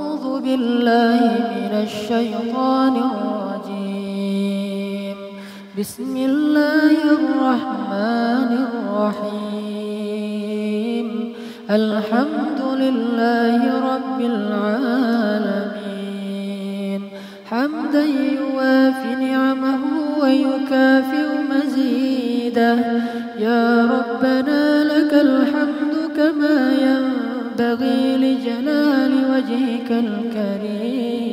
أعوذ بالله من الشيطان الرجيم. بسم الله الرحمن الرحيم. الحمد لله رب العالمين. حمدا يوافي نعمه ويكافئ مزيده. يا ربنا لك الحمد كما ينبغي لجلال وجهك الكريم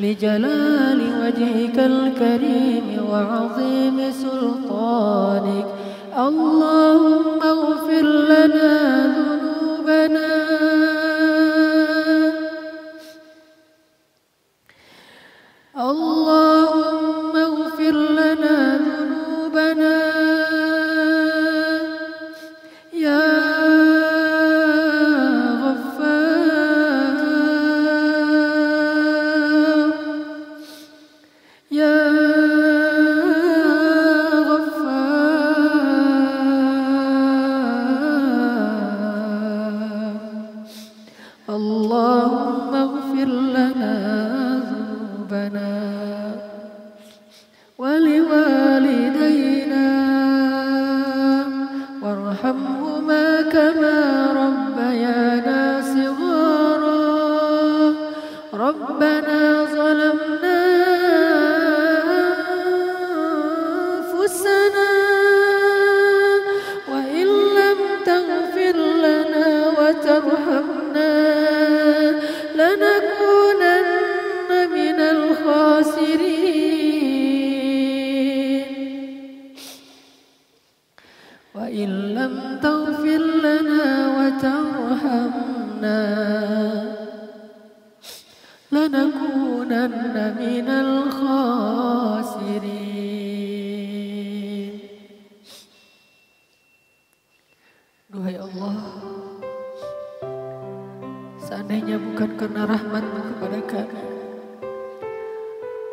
لجلال وجهك الكريم وعظيم سلطانك. اللهم اغفر لنا ذنوبنا Seandainya bukan karena rahmatmu kepada kami.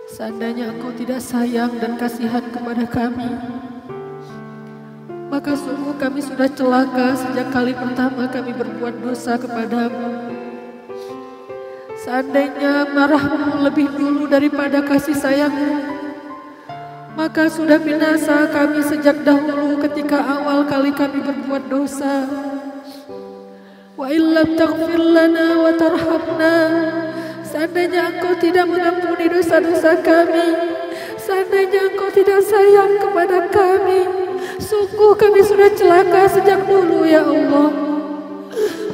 Seandainya engkau tidak sayang dan kasihan kepada kami. Maka sungguh kami sudah celaka sejak kali pertama kami berbuat dosa kepadamu. Seandainya marahmu lebih dulu daripada kasih sayangmu maka sudah binasa kami sejak dahulu ketika awal kali kami berbuat dosa. Wa illam taghfir lana wa tarhamna. Seandainya engkau tidak mengampuni dosa-dosa kami. Seandainya engkau tidak sayang kepada kami. Sungguh kami sudah celaka sejak dulu ya Allah.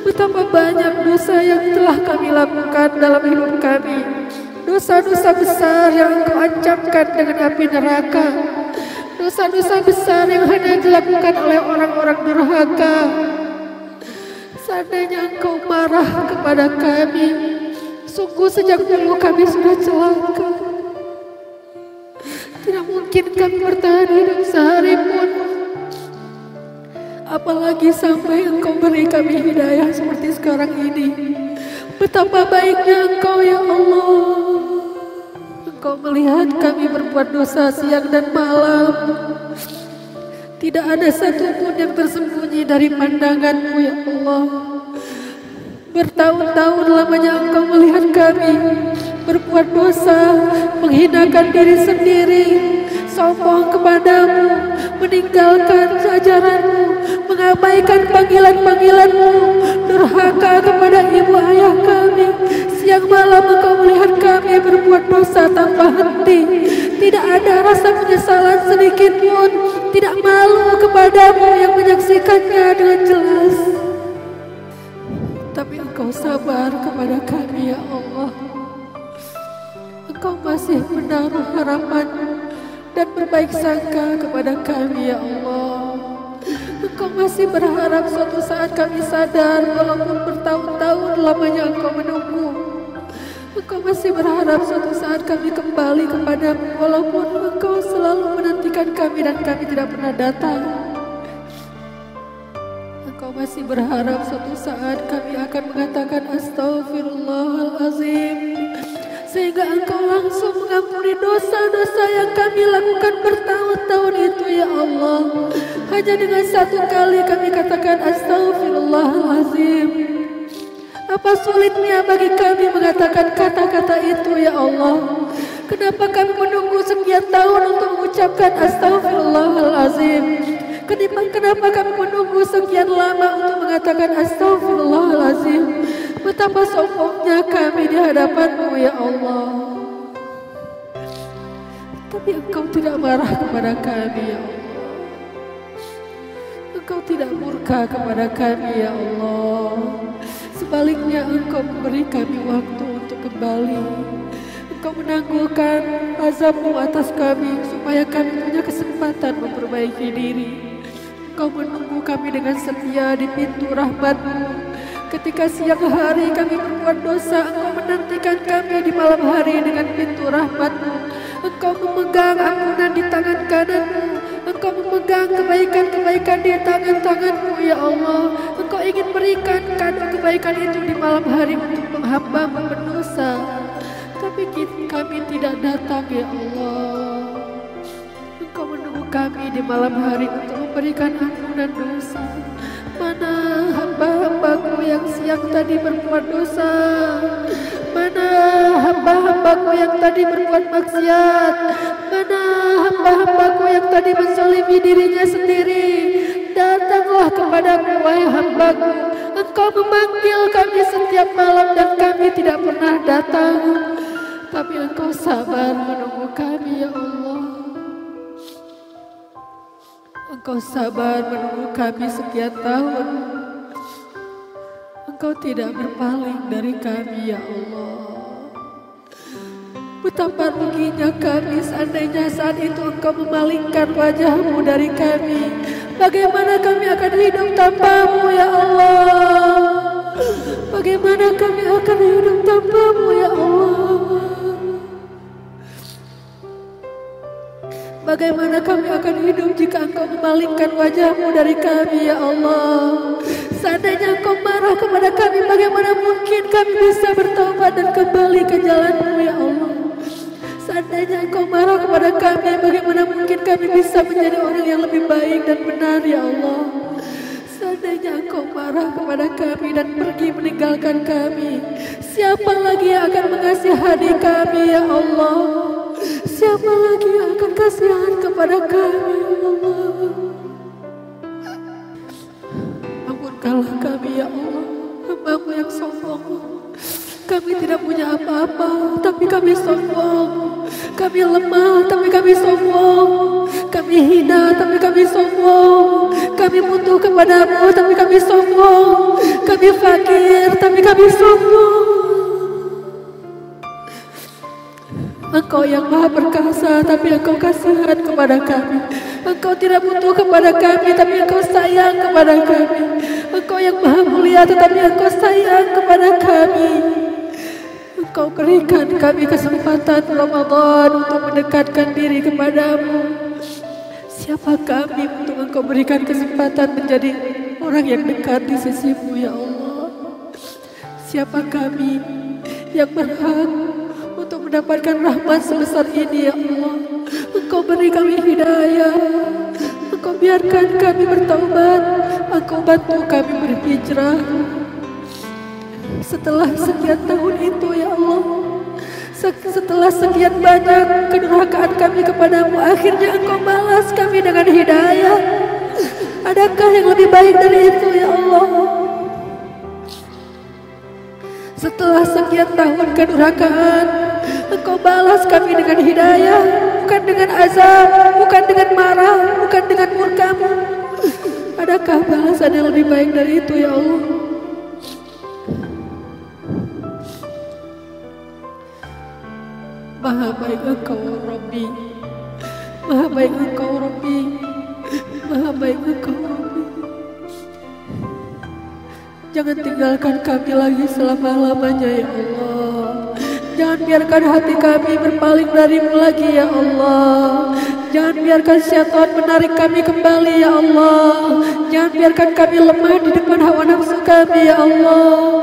Betapa banyak dosa yang telah kami lakukan dalam hidup kami. Dosa-dosa besar yang engkau ancamkan dengan api neraka. Dosa-dosa besar yang hanya dilakukan oleh orang-orang durhaka. Seandainya engkau marah kepada kami, sungguh sejak dulu kami sudah celaka. Tidak mungkin kami bertahan hidup sehari pun. Apalagi sampai engkau beri kami hidayah seperti sekarang ini. Betapa baiknya engkau ya Allah. Engkau melihat kami berbuat dosa siang dan malam. Tidak ada satupun yang tersembunyi dari pandanganmu ya Allah. Bertahun-tahun lamanya engkau melihat kami berbuat dosa, menghinakan diri sendiri, sombong kepadamu, meninggalkan ajaranmu, mengabaikan panggilan-panggilanmu, durhaka kepada ibu ayah kami. Siang malam engkau melihat kami berbuat dosa tanpa henti. Tidak ada rasa penyesalan sedikit pun. Tidak malu kepadamu yang menyaksikannya dengan jelas. Tapi engkau sabar kepada kami ya Allah. Engkau masih menaruh harapan dan berbaik sangka kepada kami ya Allah. Engkau masih berharap suatu saat kami sadar walaupun bertahun-tahun lamanya engkau menunggu. Engkau masih berharap suatu saat kami kembali kepadamu walaupun engkau selalu menantikan kami dan kami tidak pernah datang. Engkau masih berharap suatu saat kami akan mengatakan astagfirullahalazim sehingga engkau langsung mengampuni dosa-dosa yang kami lakukan bertahun-tahun itu ya Allah. Hanya dengan satu kali kami katakan astagfirullahalazim. Apa sulitnya bagi kami mengatakan kata-kata itu ya Allah? Kenapa kami menunggu sekian tahun untuk mengucapkan astagfirullahalazim? Kenapa, kenapa kami menunggu sekian lama untuk mengatakan astagfirullahalazim? Betapa sombongnya kami di hadapanmu ya Allah. Tapi engkau tidak marah kepada kami ya Allah. Engkau tidak murka kepada kami ya Allah. Sebaliknya engkau memberi kami waktu untuk kembali. Engkau menangguhkan azabmu atas kami supaya kami punya kesempatan memperbaiki diri. Engkau menunggu kami dengan setia di pintu rahmatmu. Ketika siang hari kami berbuat dosa, Engkau menantikan kami di malam hari dengan pintu rahmatmu. Engkau memegang ampunan di tangan kananmu. Engkau memegang kebaikan-kebaikan di tangan-tanganmu ya Allah. Engkau ingin berikan kado kebaikan itu di malam hari untuk hamba berdosa. Tapi kami tidak datang ya Allah. Engkau menunggu kami di malam hari untuk memberikan ampunan dosa. Hamba-hambaku yang siang tadi berbuat dosa? Mana hamba-hambaku yang tadi berbuat maksiat? Mana hamba-hambaku yang tadi menzalimi dirinya sendiri? Datanglah kepadaku wahai hambaku. Engkau memanggil kami setiap malam dan kami tidak pernah datang. Tapi engkau sabar menunggu kami ya Allah. Engkau sabar menunggu kami sekian tahun. Engkau tidak berpaling dari kami ya Allah. Betapa ruginya kami seandainya saat itu engkau memalingkan wajahmu dari kami. Bagaimana kami akan hidup tanpamu ya Allah. Bagaimana kami akan hidup tanpamu ya Allah. Bagaimana kami akan hidup jika engkau memalingkan wajahmu dari kami ya Allah Seandainya engkau marah kepada kami Bagaimana mungkin kami bisa bertobat dan kembali ke jalanmu ya Allah? Seandainya engkau marah kepada kami Bagaimana mungkin kami bisa menjadi orang yang lebih baik dan benar ya Allah? Seandainya engkau marah kepada kami dan pergi meninggalkan kami Siapa lagi yang akan mengasihani kami ya Allah? Siapa lagi yang akan kasihan kepada kami ya Allah Ampunkanlah kami ya Allah Hambamu yang sombong. Kami tidak punya apa-apa Tapi kami sombong. Kami lemah tapi kami sombong. Kami hina tapi kami sombong. Kami butuh kepadamu tapi kami sombong. Kami fakir tapi kami sombong. Engkau yang maha perkasa tapi engkau kasihan kepada kami Engkau tidak butuh kepada kami tapi engkau sayang kepada kami. Engkau yang maha mulia tetapi engkau sayang kepada kami. Engkau berikan kami kesempatan Ramadan untuk mendekatkan diri kepadamu. Siapa kami untuk engkau berikan kesempatan menjadi orang yang dekat di sisimu ya Allah? Siapa kami yang berhak untuk mendapatkan rahmat sebesar ini ya Allah. Engkau beri kami hidayah. Engkau biarkan kami bertobat. Engkau bantu kami berhijrah. Setelah sekian tahun itu ya Allah. Setelah sekian banyak kedurhakaan kami kepadamu, akhirnya engkau balas kami dengan hidayah. Adakah yang lebih baik dari itu ya Allah? Setelah sekian tahun kedurhakaan, Engkau balas kami dengan hidayah, bukan dengan azab, bukan dengan marah, bukan dengan murkamu. Adakah balasan yang lebih baik dari itu ya Allah? Maha baik engkau Rabbi Maha baik engkau Rabbi Maha baik engkau Rabbi Jangan tinggalkan kami lagi selama-lamanya ya Allah Jangan biarkan hati kami berpaling darimu lagi ya Allah. Jangan biarkan syaitan menarik kami kembali ya Allah. Jangan biarkan kami lemah di depan hawa nafsu kami ya Allah.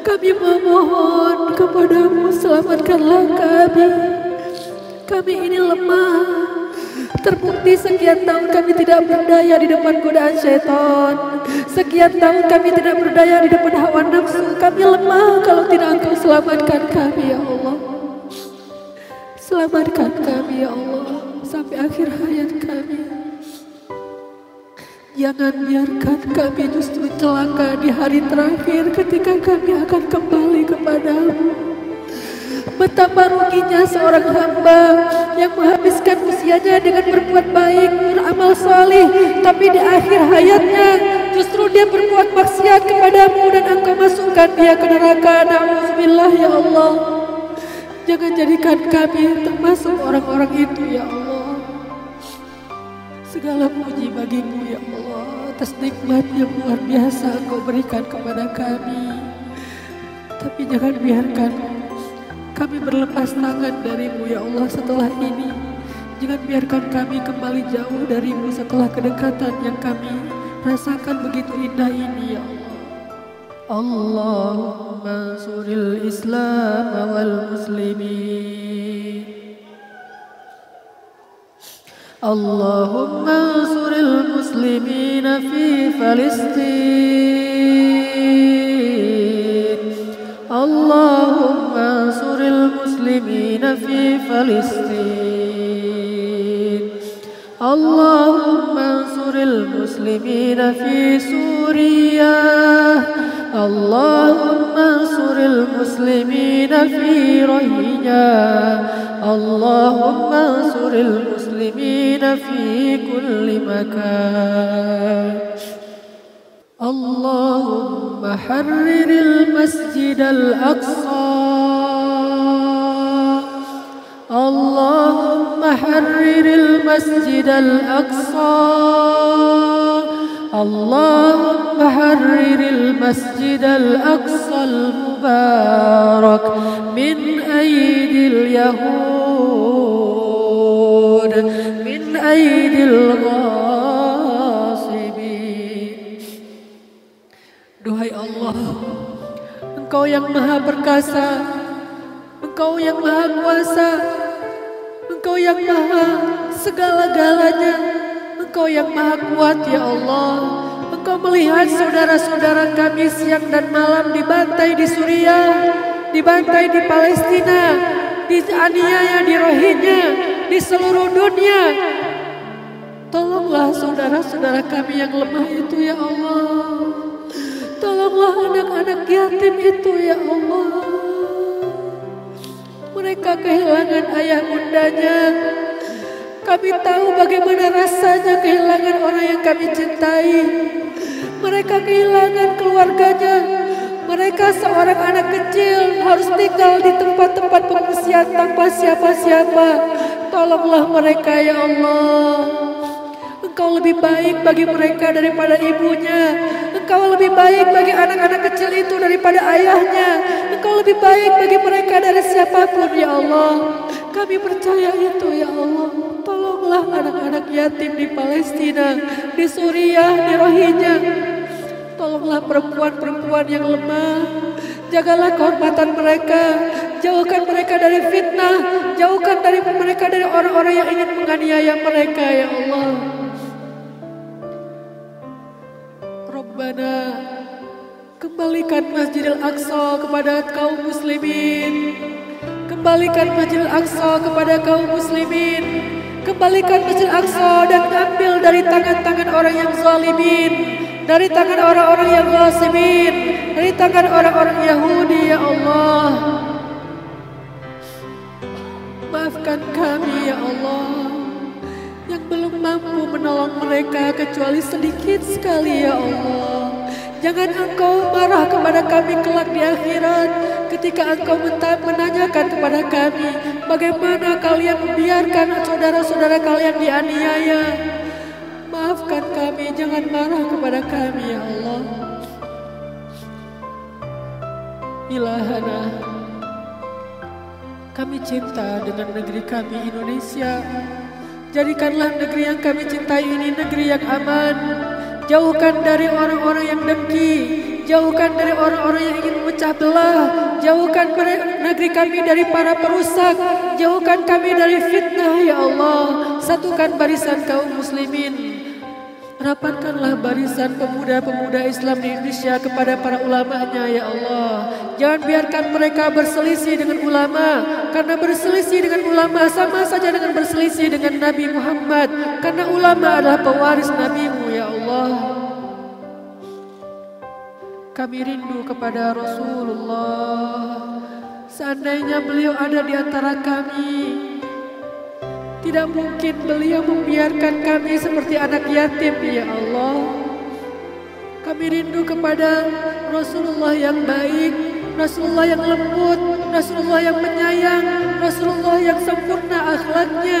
Kami memohon kepadamu selamatkanlah kami. Kami ini lemah Terbukti sekian tahun kami tidak berdaya di depan godaan syaitan. Sekian tahun kami tidak berdaya di depan hawa nafsu. Kami lemah kalau tidak engkau selamatkan kami ya Allah. Selamatkan kami ya Allah sampai akhir hayat kami. Jangan biarkan kami justru celaka di hari terakhir ketika kami akan kembali kepadamu. Betapa ruginya seorang hamba yang menghabiskan usianya dengan berbuat baik, beramal salih, tapi di akhir hayatnya justru dia berbuat maksiat kepadamu dan engkau masukkan dia ke neraka. Nauzubillah ya Allah. Jangan jadikan kami termasuk orang-orang itu ya Allah. Segala puji bagimu ya Allah atas nikmat yang luar biasa engkau berikan kepada kami. Tapi jangan biarkan kami berlepas tangan darimu ya Allah setelah ini. Jangan biarkan kami kembali jauh darimu setelah kedekatan yang kami rasakan begitu indah ini ya Allah. Allahumma suril Islam wal muslimin. Allahumma suril muslimin fi Palestin. Allahumma المسلمين في فلسطين. اللهم انصر المسلمين في سوريا. اللهم انصر المسلمين في رهينيا اللهم انصر المسلمين في كل مكان. اللهم حرر المسجد الأقصى. اللهم حرر المسجد الأقصى اللهم حرر المسجد الأقصى المبارك من أيدي اليهود من أيدي الغاصبين Duhai Allah Engkau yang maha perkasa Engkau yang maha kuasa Engkau yang maha segala-galanya. Engkau yang maha kuat ya Allah. Engkau melihat saudara-saudara kami siang dan malam dibantai di Suriah, dibantai di Palestina, dianiaya di Rohingya, di seluruh dunia. Tolonglah saudara-saudara kami yang lemah itu ya Allah. Tolonglah anak-anak yatim itu ya Allah. Mereka kehilangan ayah bundanya. Kami tahu bagaimana rasanya kehilangan orang yang kami cintai. Mereka kehilangan keluarganya. Mereka seorang anak kecil harus tinggal di tempat-tempat pengungsian tanpa siapa-siapa. Tolonglah mereka ya Allah. Engkau lebih baik bagi mereka daripada ibunya. Engkau lebih baik bagi anak-anak kecil itu daripada ayahnya. Engkau lebih baik bagi mereka dari siapa pun ya Allah. Kami percaya itu ya Allah. Tolonglah anak-anak yatim di Palestina, di Suriah, di Rohingya. Tolonglah perempuan-perempuan yang lemah. Jagalah kehormatan mereka. Jauhkan mereka dari fitnah. Jauhkan dari mereka dari orang-orang yang ingin menganiaya mereka ya Allah. Rabbana Kembalikan Masjidil Aqsa kepada kaum muslimin. Kembalikan Masjidil Aqsa kepada kaum muslimin. Kembalikan Masjidil Aqsa dan ambil dari tangan-tangan orang yang zalimin Dari tangan orang-orang yang ghasibin Dari tangan orang-orang Yahudi ya Allah. Maafkan kami ya Allah belum mampu menolong mereka kecuali sedikit sekali ya Allah. Jangan engkau marah kepada kami kelak di akhirat ketika engkau menanyakan kepada kami bagaimana kalian membiarkan saudara-saudara kalian dianiaya. Maafkan kami, jangan marah kepada kami ya Allah. Ilahana, kami cinta dengan negeri kami Indonesia. Jadikanlah negeri yang kami cintai ini negeri yang aman. Jauhkan dari orang-orang yang dengki. Jauhkan dari orang-orang yang ingin terpecah belah. Jauhkan negeri kami dari para perusak. Jauhkan kami dari fitnah ya Allah. Satukan barisan kaum muslimin. Rapatkanlah barisan pemuda-pemuda Islam di Indonesia kepada para ulamanya ya Allah. Jangan biarkan mereka berselisih dengan ulama. Karena berselisih dengan ulama sama saja dengan berselisih dengan Nabi Muhammad. Karena ulama adalah pewaris Nabimu ya Allah. Kami rindu kepada Rasulullah. Seandainya beliau ada di antara kami, tidak mungkin beliau membiarkan kami seperti anak yatim ya Allah. Kami rindu kepada Rasulullah yang baik, Rasulullah yang lembut, Rasulullah yang menyayang, Rasulullah yang sempurna akhlaknya.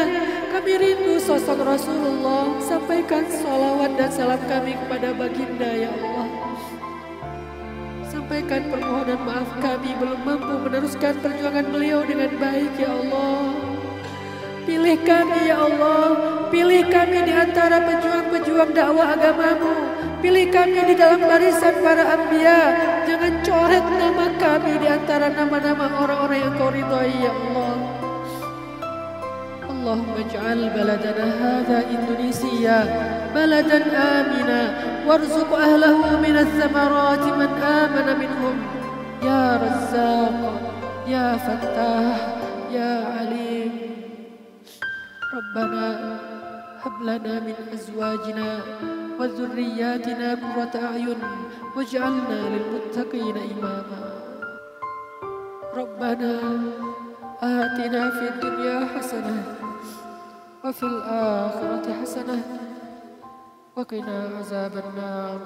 Kami rindu sosok Rasulullah. Sampaikan salawat dan salam kami kepada baginda ya Allah. Sampaikan permohonan maaf kami belum mampu meneruskan perjuangan beliau dengan baik ya Allah. Pilih kami ya Allah, pilih kami di antara pejuang-pejuang dakwah agamamu. Pilih kami di dalam barisan para anbiya. Jangan coret nama kami di antara nama-nama orang-orang yang kau ridhai ya Allah. اللهم اجعل بلدنا هذا إندونيسيا بلدا آمنا وارزق أهله من الثمرات من آمن منهم يا رزاق يا فتاح يا عليم ربنا هب لنا من أزواجنا وذرياتنا قرة أعين واجعلنا للمتقين إماما. ربنا آتنا في الدنيا حسنة وفي الآخرة حسنة وقنا عذاب النار.